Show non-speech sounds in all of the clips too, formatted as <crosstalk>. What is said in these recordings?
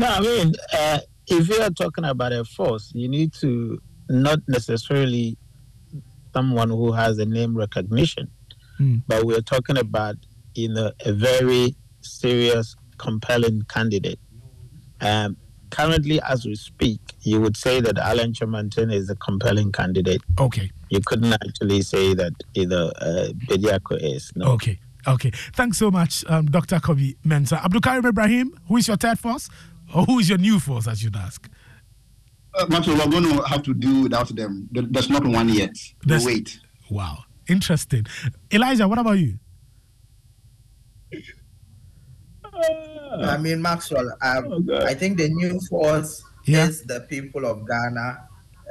No, I mean, uh, if you are talking about a force, you need to not necessarily someone who has a name recognition, Mm. but we're talking about you know a very serious, compelling candidate. Um, currently, as we speak, you would say that Alan Kyerematen is a compelling candidate. Okay. You couldn't actually say that either uh, Bediako is. No. Okay. Okay. Thanks so much, um, Dr. Kobi Mensa. Abdul Karim Ibrahim, who is your third force? Or who is your new force, as you'd ask? Uh, Maxwell, we're going to have to do without them. There's not one yet. There's- We'll wait. Wow. Interesting. Elijah, what about you? I mean, Maxwell, um, I think the new force Yeah. is the people of Ghana.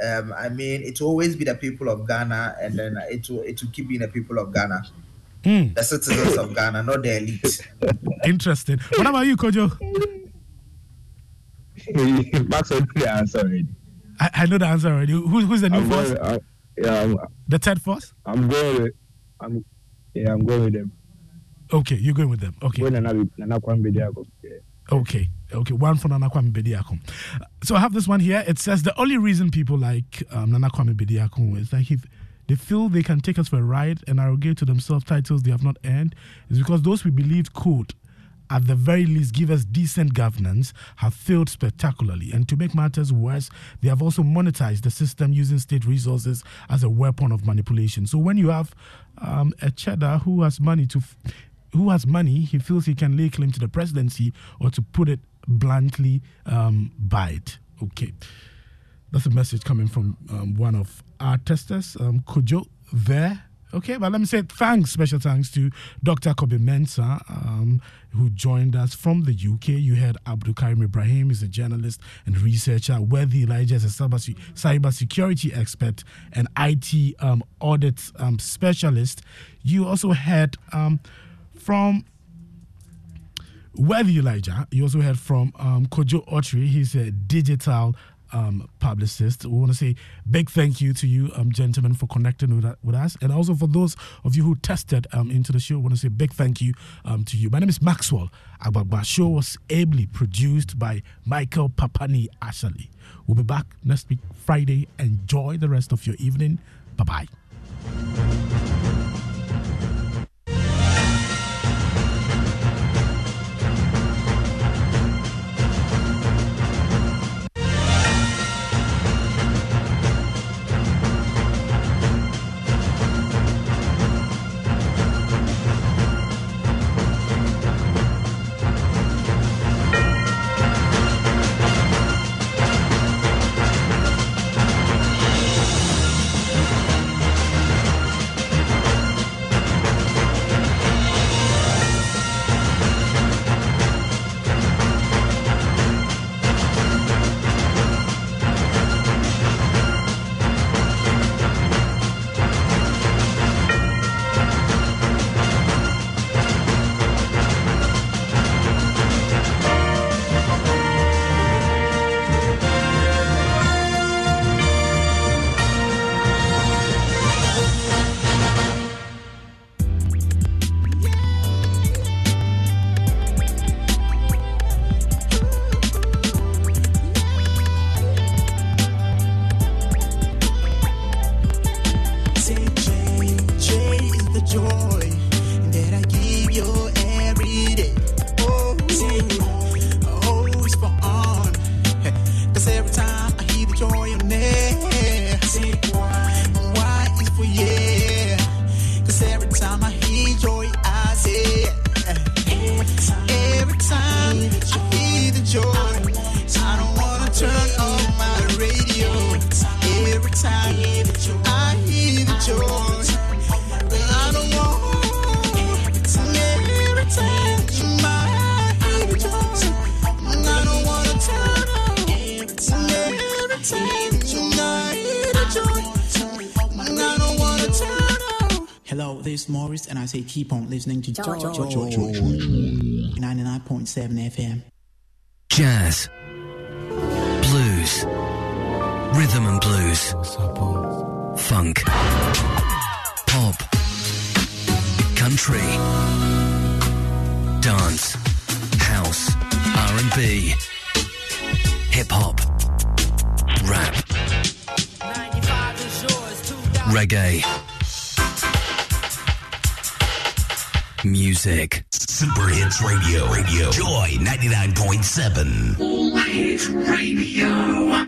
Um, I mean, it will always be the people of Ghana, and then it will it will keep being the people of Ghana, Mm, the citizens of Ghana, not the elite. <laughs> interesting. What about you, Kojo? <laughs> Max already. I, I know the answer already. Who, who's the new I'm force? I'm, yeah, I'm, The third force? I'm going with, I'm, yeah, I'm going with them. Okay, you're going with them. Okay. Going Nana, Nana Kwame Bediako. Okay, okay, one for Nana Kwame Bediakum. So I have this one here. It says the only reason people like um, Nana Kwame Bediakum is that he, they feel they can take us for a ride and arrogate to themselves titles they have not earned is because those we believed could, at the very least, give us decent governance have failed spectacularly. And to make matters worse, they have also monetized the system using state resources as a weapon of manipulation. So when you have um, a cheddar who has money to f- who has money, he feels he can lay claim to the presidency, or to put it bluntly, um, buy it. Okay. That's a message coming from um, one of our testers, um, Kojo, there. Okay, but let me say thanks, special thanks to Dr. Kobe Mensa, um, who joined us from the UK. You heard Abdul Karim Ibrahim is a journalist and researcher. Worthy Elijah is a cyber, security expert and IT um, audit um, specialist. You also heard um, from Worthy Elijah. You also heard from um, Kojo Otri. He's a digital um, publicist. We want to say big thank you to you, um, gentlemen, for connecting with, with us. And also for those of you who tested um, into the show, I want to say big thank you um, to you. My name is Maxwell Agbagba. Show was ably produced by Michael Papani Ashley. We'll be back next week, Friday. Enjoy the rest of your evening. Bye bye. say keep on listening to George, George, George, George, George, George. 99.7 FM. Jazz. Blues. Rhythm and blues. Funk. Pop. Country. Dance. House. R&B. Hip hop. Rap. Reggae music. Super Hits Radio. Radio. Joy 99.7. All Radio.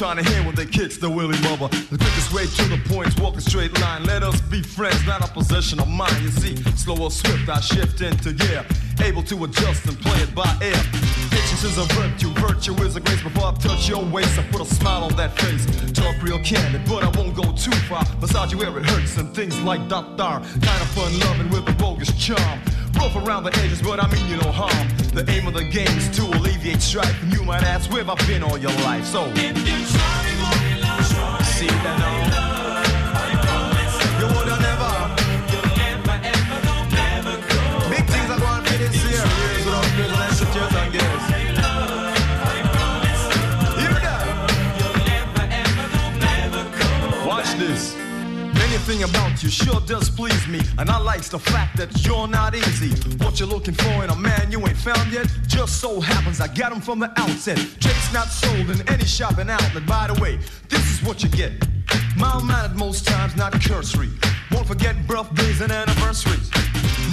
Trying to when they kicks the willy mother. The quickest way to the point's walk a straight line. Let us be friends, not a possession of mine. You see, slow or swift, I shift into gear. Able to adjust and play it by ear. Patience is a virtue, virtue is a grace. Before I touch your waist, I put a smile on that face. Talk real candid, but I won't go too far. Massage you where it hurts and things like that there. Kind of fun loving with a bogus charm. Rough around the edges, but I mean you no harm. The aim of the game is to alleviate strife. And you might ask, where have I been all your life? So, see that now. Anything about you sure does please me, and I likes the fact that you're not easy. What you're looking for in a man you ain't found yet, just so happens I got him from the outset. Drake's not sold in any shopping outlet. By the way, this is what you get. Mild mannered most times, not cursory. Won't forget birthdays and anniversaries.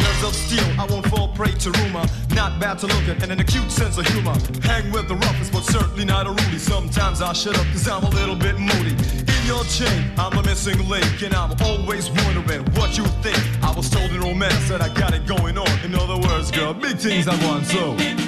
Nerves of steel, I won't fall prey to rumor. Not bad to look at, and an acute sense of humor. Hang with the roughest, but certainly not a rudy. Sometimes I shut up, cause I'm a little bit moody. In your chain, I'm a missing link, and I'm always wondering what you think. I was told in romance that I got it going on. In other words, girl, big things I want, so.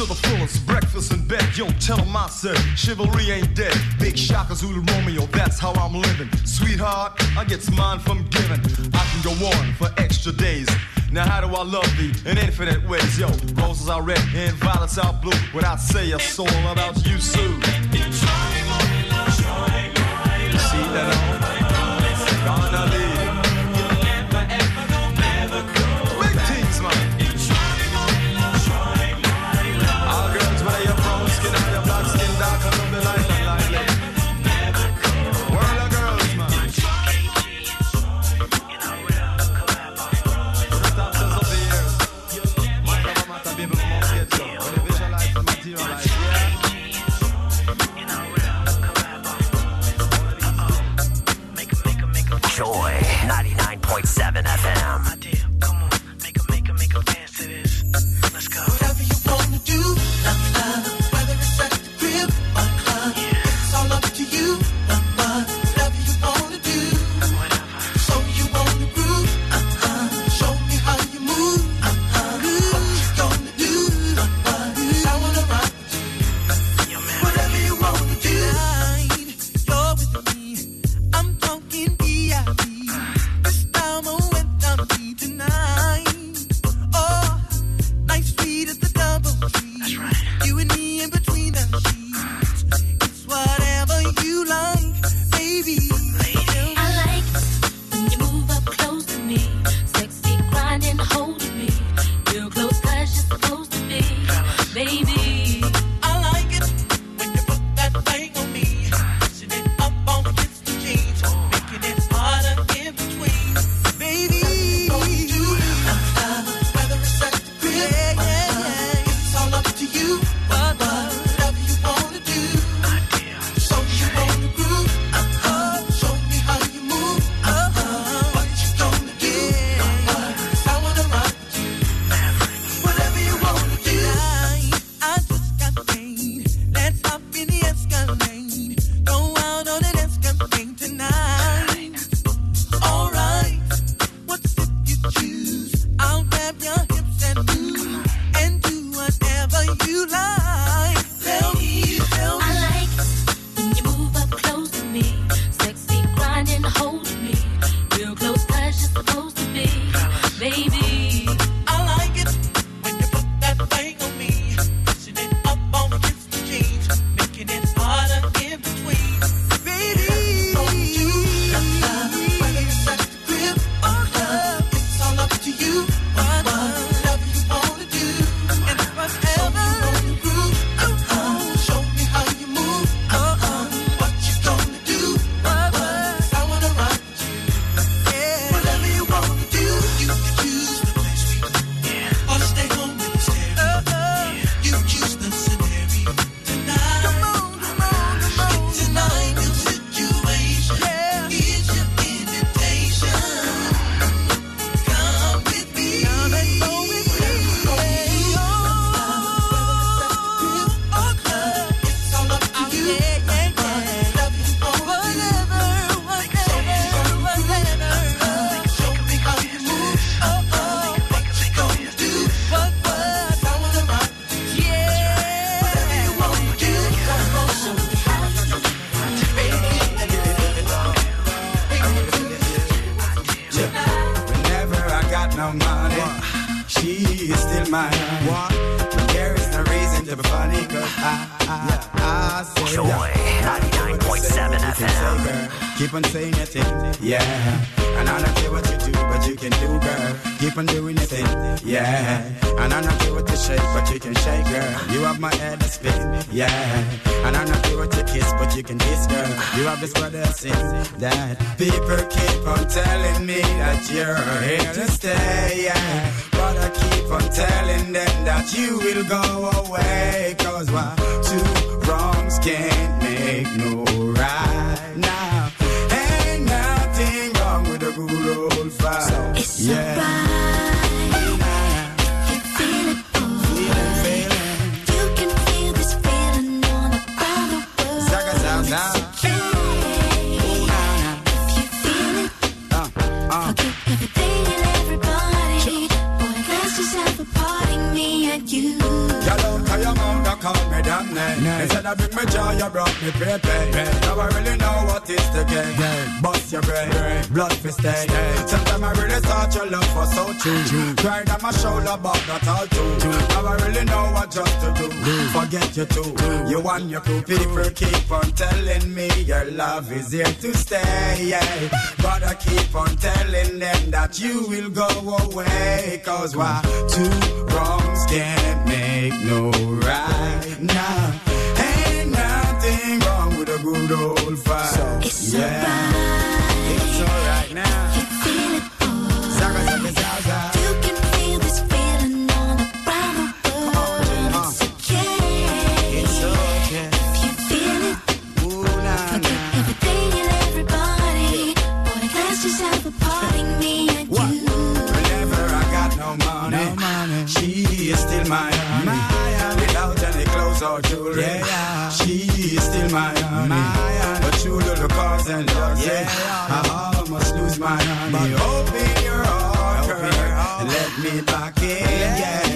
To the fullest. Breakfast in bed. Yo, tell 'em I said chivalry ain't dead. Big Shaka Zulu Romeo. That's how I'm living. Sweetheart, I get mine from giving. I can go on for extra days. Now how do I love thee in infinite ways? Yo, roses are red and violets are blue. What I say a soul about you, Sue. See that? 99.7 FM. Let's just have a party, me and you. You don't tell your mom call me damn name. Instead of bring me joy, you brought me pepe. Now I really know what is the game. Bust your brain, blood for stay. Sometimes I really thought your love was so true. Cried on my shoulder, but not all true. Now I really know what just to do. Forget you too. You and your crew people keep on telling me your love is here to stay. Yeah. But I keep on telling them that you will go away. Cause why? Two wrongs can't make no right now. Ain't nothing wrong with a good old fight. It's yeah. It's alright now. You feel it, boy. Zaga, zaga, zaga. Or jewelry, she is still my honey. But you little cars and drugs, yeah. I almost lose my honey. Open your heart, girl, and let me back in, yeah.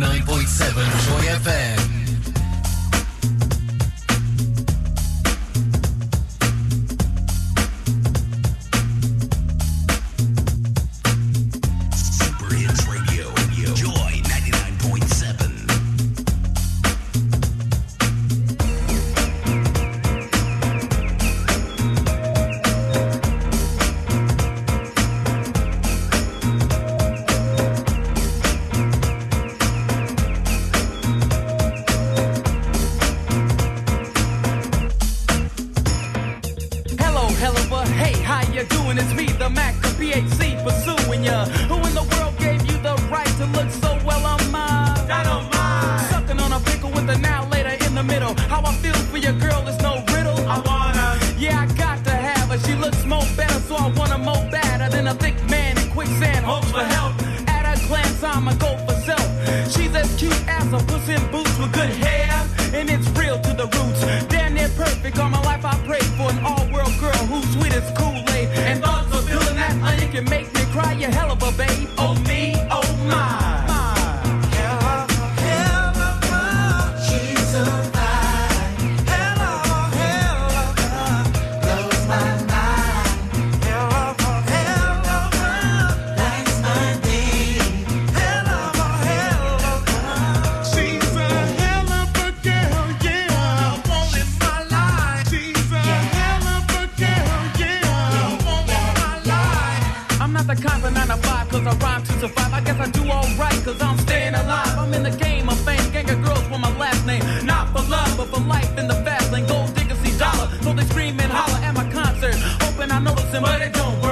99.7 Joy FM. life in the fast lane. Gold diggers see dollar, so they scream and holler at my concert. Hoping I notice them, but they don't.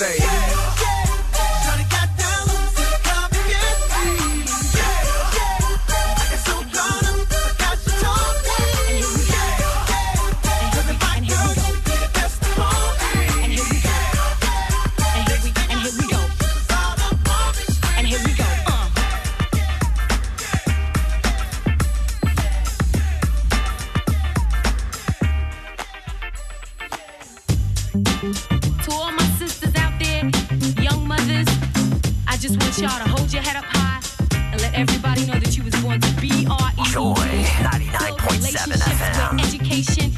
Say, FM.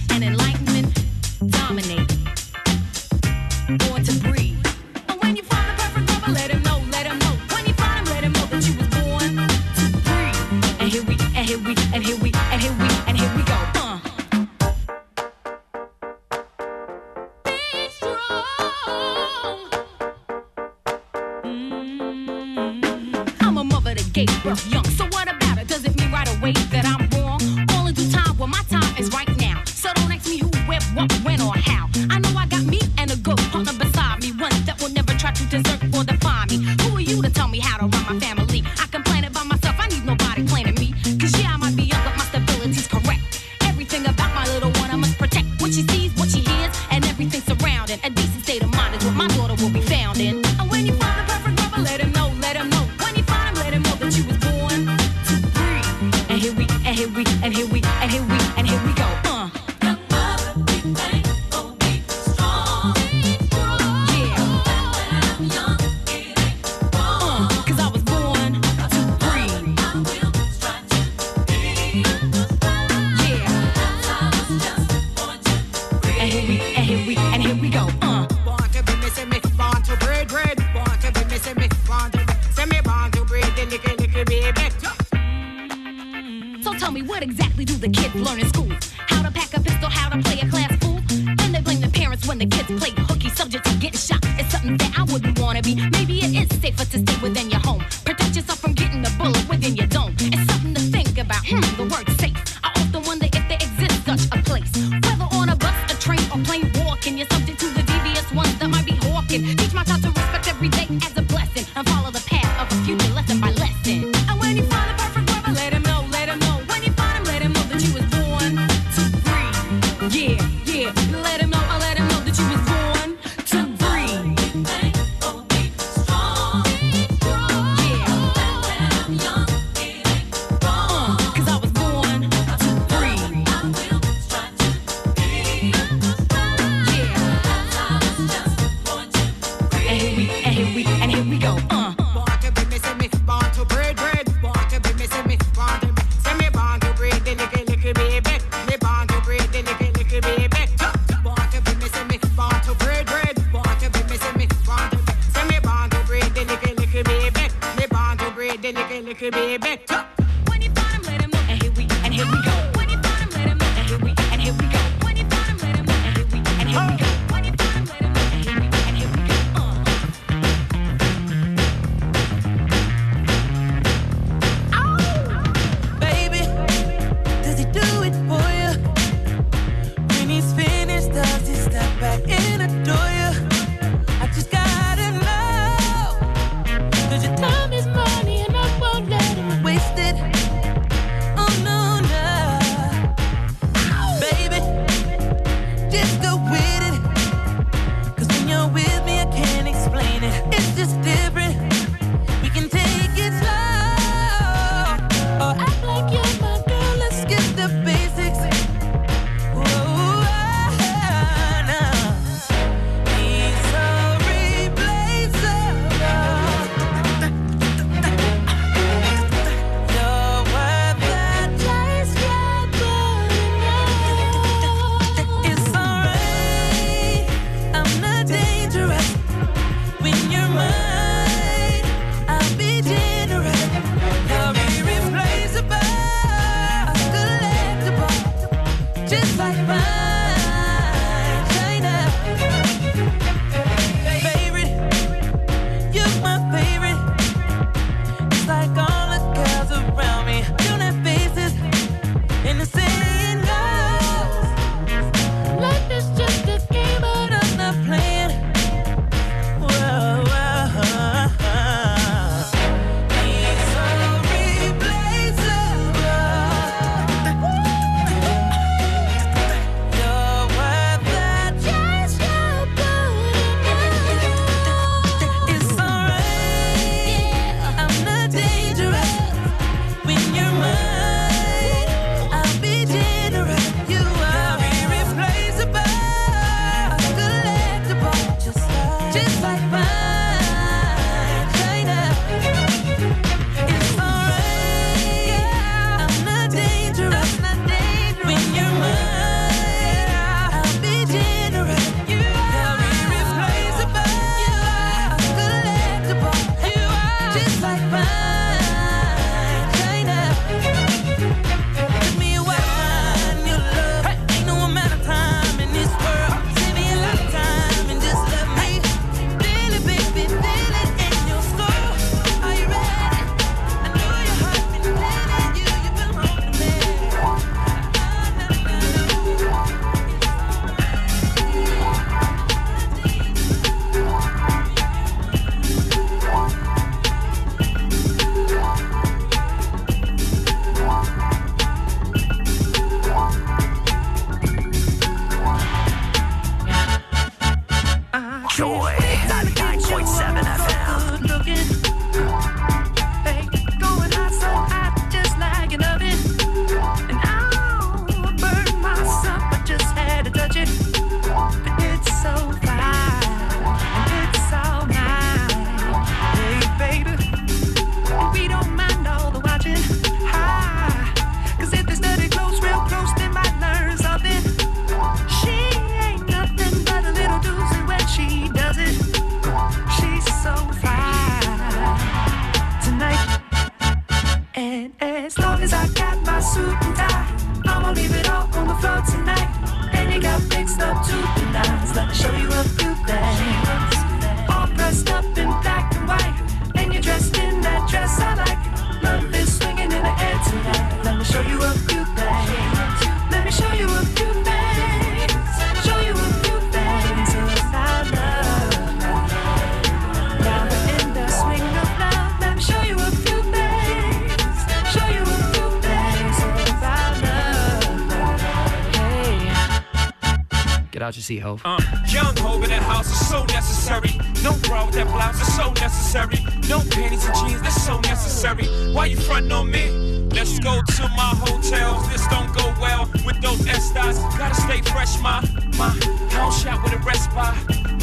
Get out your seat, ho. Uh, young Hogan, that house is so necessary. No bra with that blouse is so necessary. No panties and jeans, that's so necessary. Why you on me? Let's go to my hotel. This don't go well with those Estes. Gotta stay fresh, ma. Ma, house shot with a by.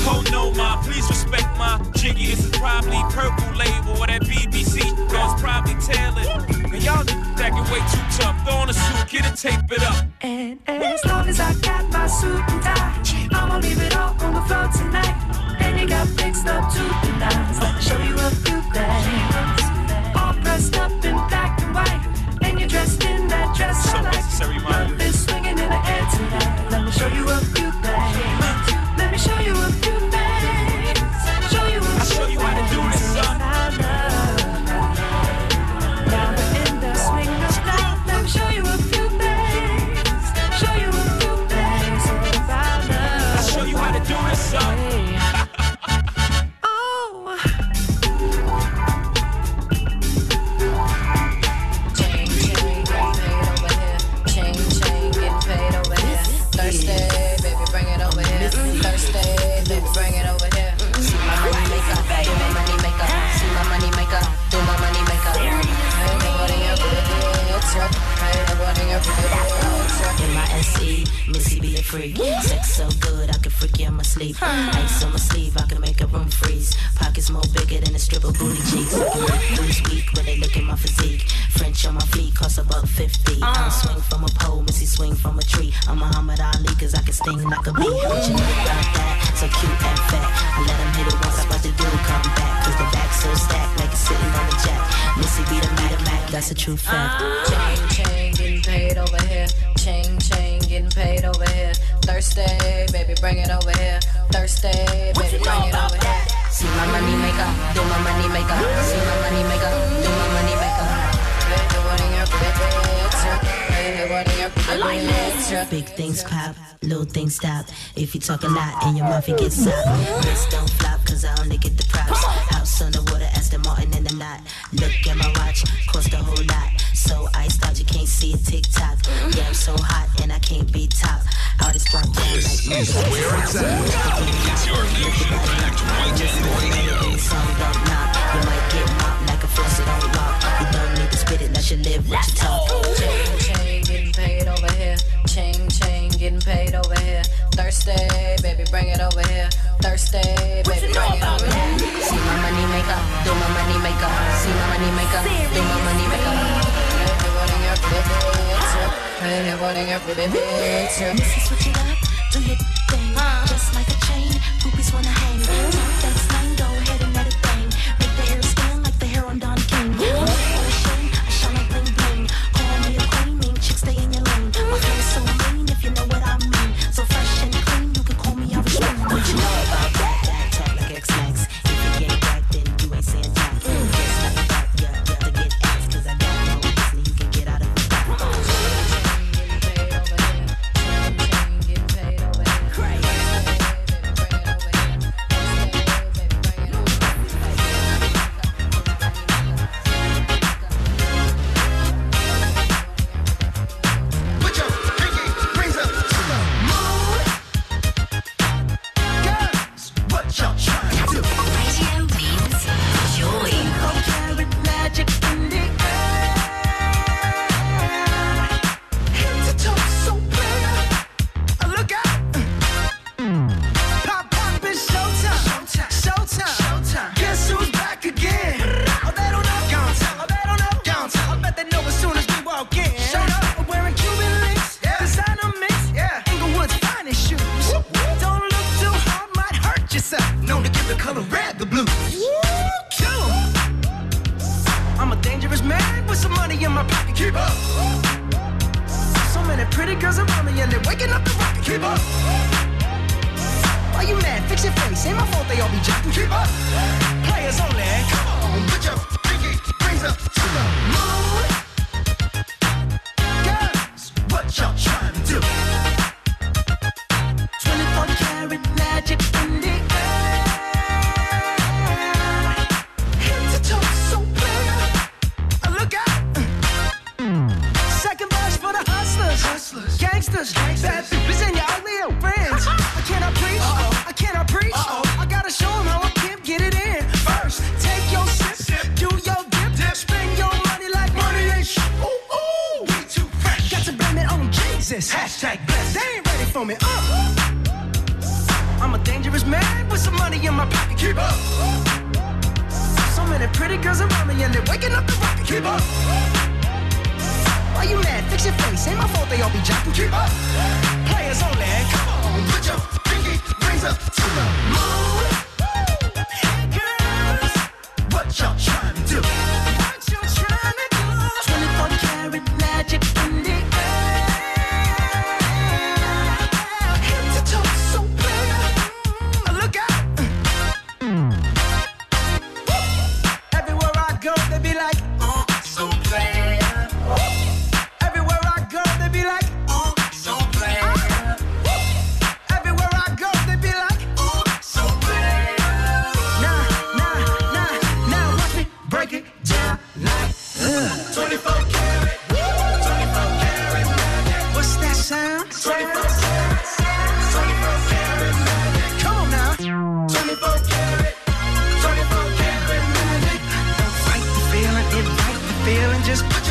Oh no, please respect my jiggy. This is probably purple label or that BBC. Girls probably. And y'all way too tough. Throw on a suit, get it, tape it up. Things pop, little things stop. If you talk a lot and your mouth it gets soft. Wrist don't flop cause I only get the props. House underwater, Aston Martin in the knot. Look at my watch, cost a whole lot. So iced out, you can't see a TikTok. Yeah, I'm so hot and I can't be top. Artists drop down like This is where it's at. It's your fusion packed weekend radio. Some don't knock. You might get mopped like a faucet on the lock. You don't need to spit it, let you live what you talk. Chain, chain, getting paid over here. Chain, chain, getting paid over here. Thursday, baby, bring it over here. Thursday, baby, bring it over here. See my money maker, do my money maker. See my money maker, do my money maker. Hey, nobody ever did it. Missy, switch it up, do your thing. Just like a chain, groupies wanna hang. So many pretty girls around me and they're waking up the rocket. Keep up. Why you mad? Fix your face. Ain't my fault they all be jacking. Keep up. Players only. Come on, put your pinky rings up to the moon. pretty girls around me and they're waking up the rocket. Keep up. Why you mad? Fix your face. Ain't my fault they all be jocking. Keep up. Players only. Come on, put your pinky rings up to the moon. just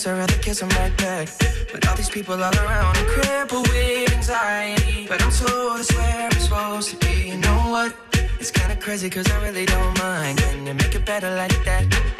kiss, I'd rather kiss them right back. But all these people all around, I'm crippled with anxiety. But I'm told it's where I'm supposed to be. You know what? It's kinda crazy, cause I really don't mind. Can you make it better like that?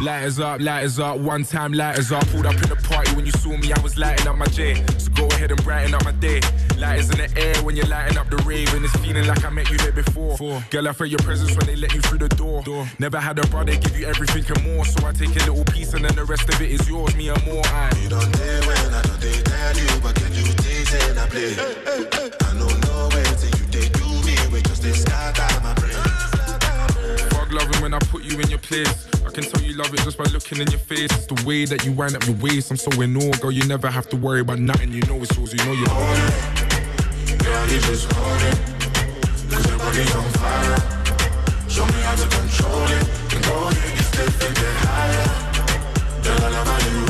Lighters up, lighters up, one time lighters up. Pulled up in the party when you saw me, I was lighting up my J. So go ahead and brighten up my day. Lighters in the air when you're lighting up the rave, and it's feeling like I met you there before. Four. Girl, I felt your presence when they let you through the door. door. Never had a brother give you everything and more, so I take a little piece and then the rest of it is yours, me and more. I. You don't dare when I don't tell you, but can you tease and I play? Hey, hey, hey. I don't know where till you they do me, we just they my brain. I'd love it when I put you in your place. I can tell you love it just by looking in your face. It's the way that you wind up your waist. I'm so in awe, girl. You never have to worry about nothing. You know it's yours. You know you're hold it. Girl, you just hold it. Cause your body's on fire. Show me how to control it. And go ahead, it's different, get higher. Girl, I love how you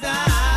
pimping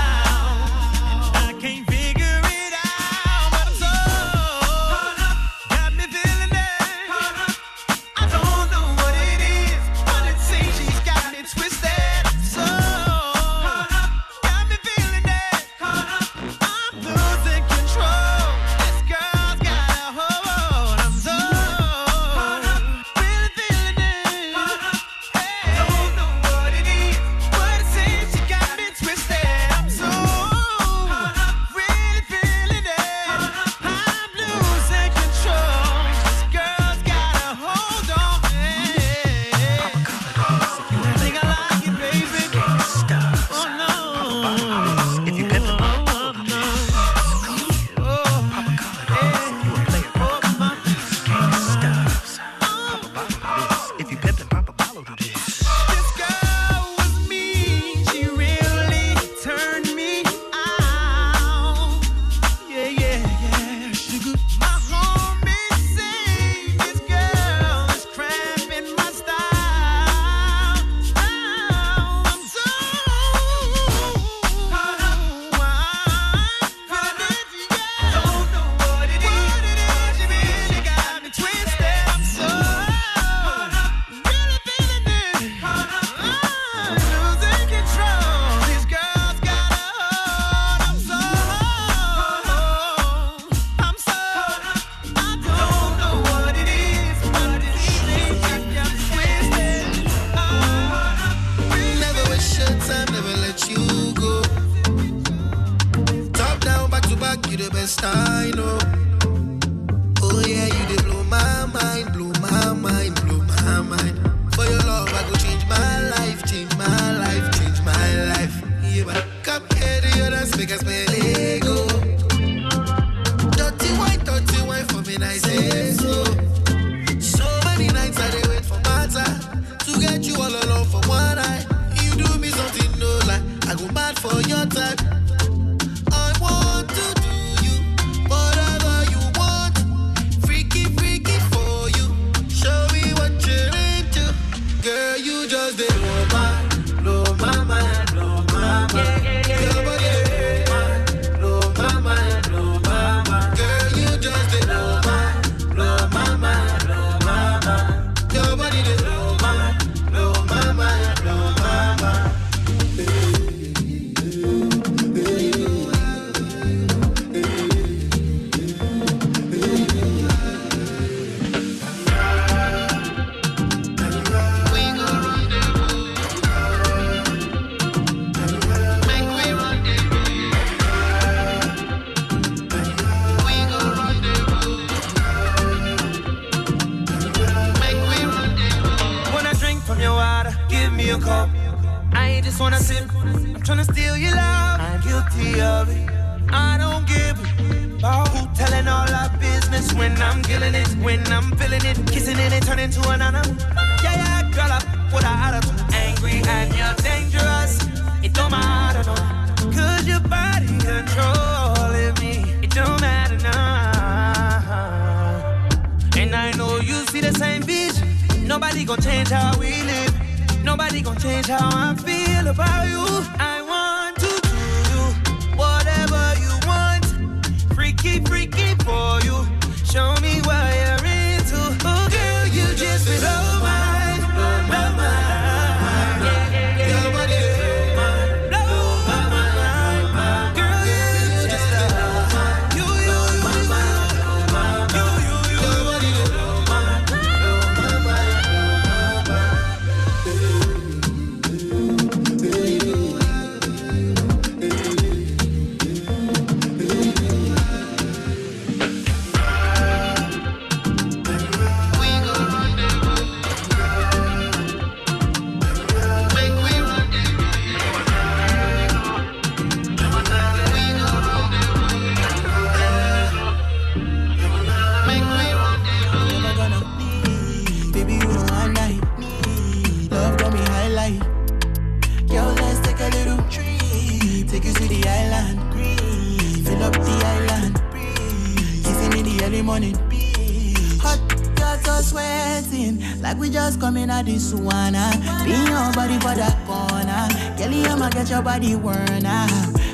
body worn out.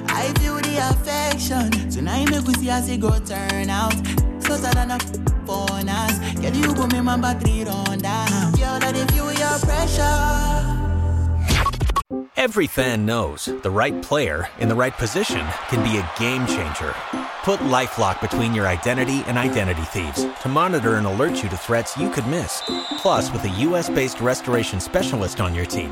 I feel the affection. Tonight make we see it go turn out. So sad a phone us. You go my battery run down. That if you your pressure. Every fan knows the right player in the right position can be a game changer. Put LifeLock between your identity and identity thieves to monitor and alert you to threats you could miss. Plus, with a US-based restoration specialist on your team,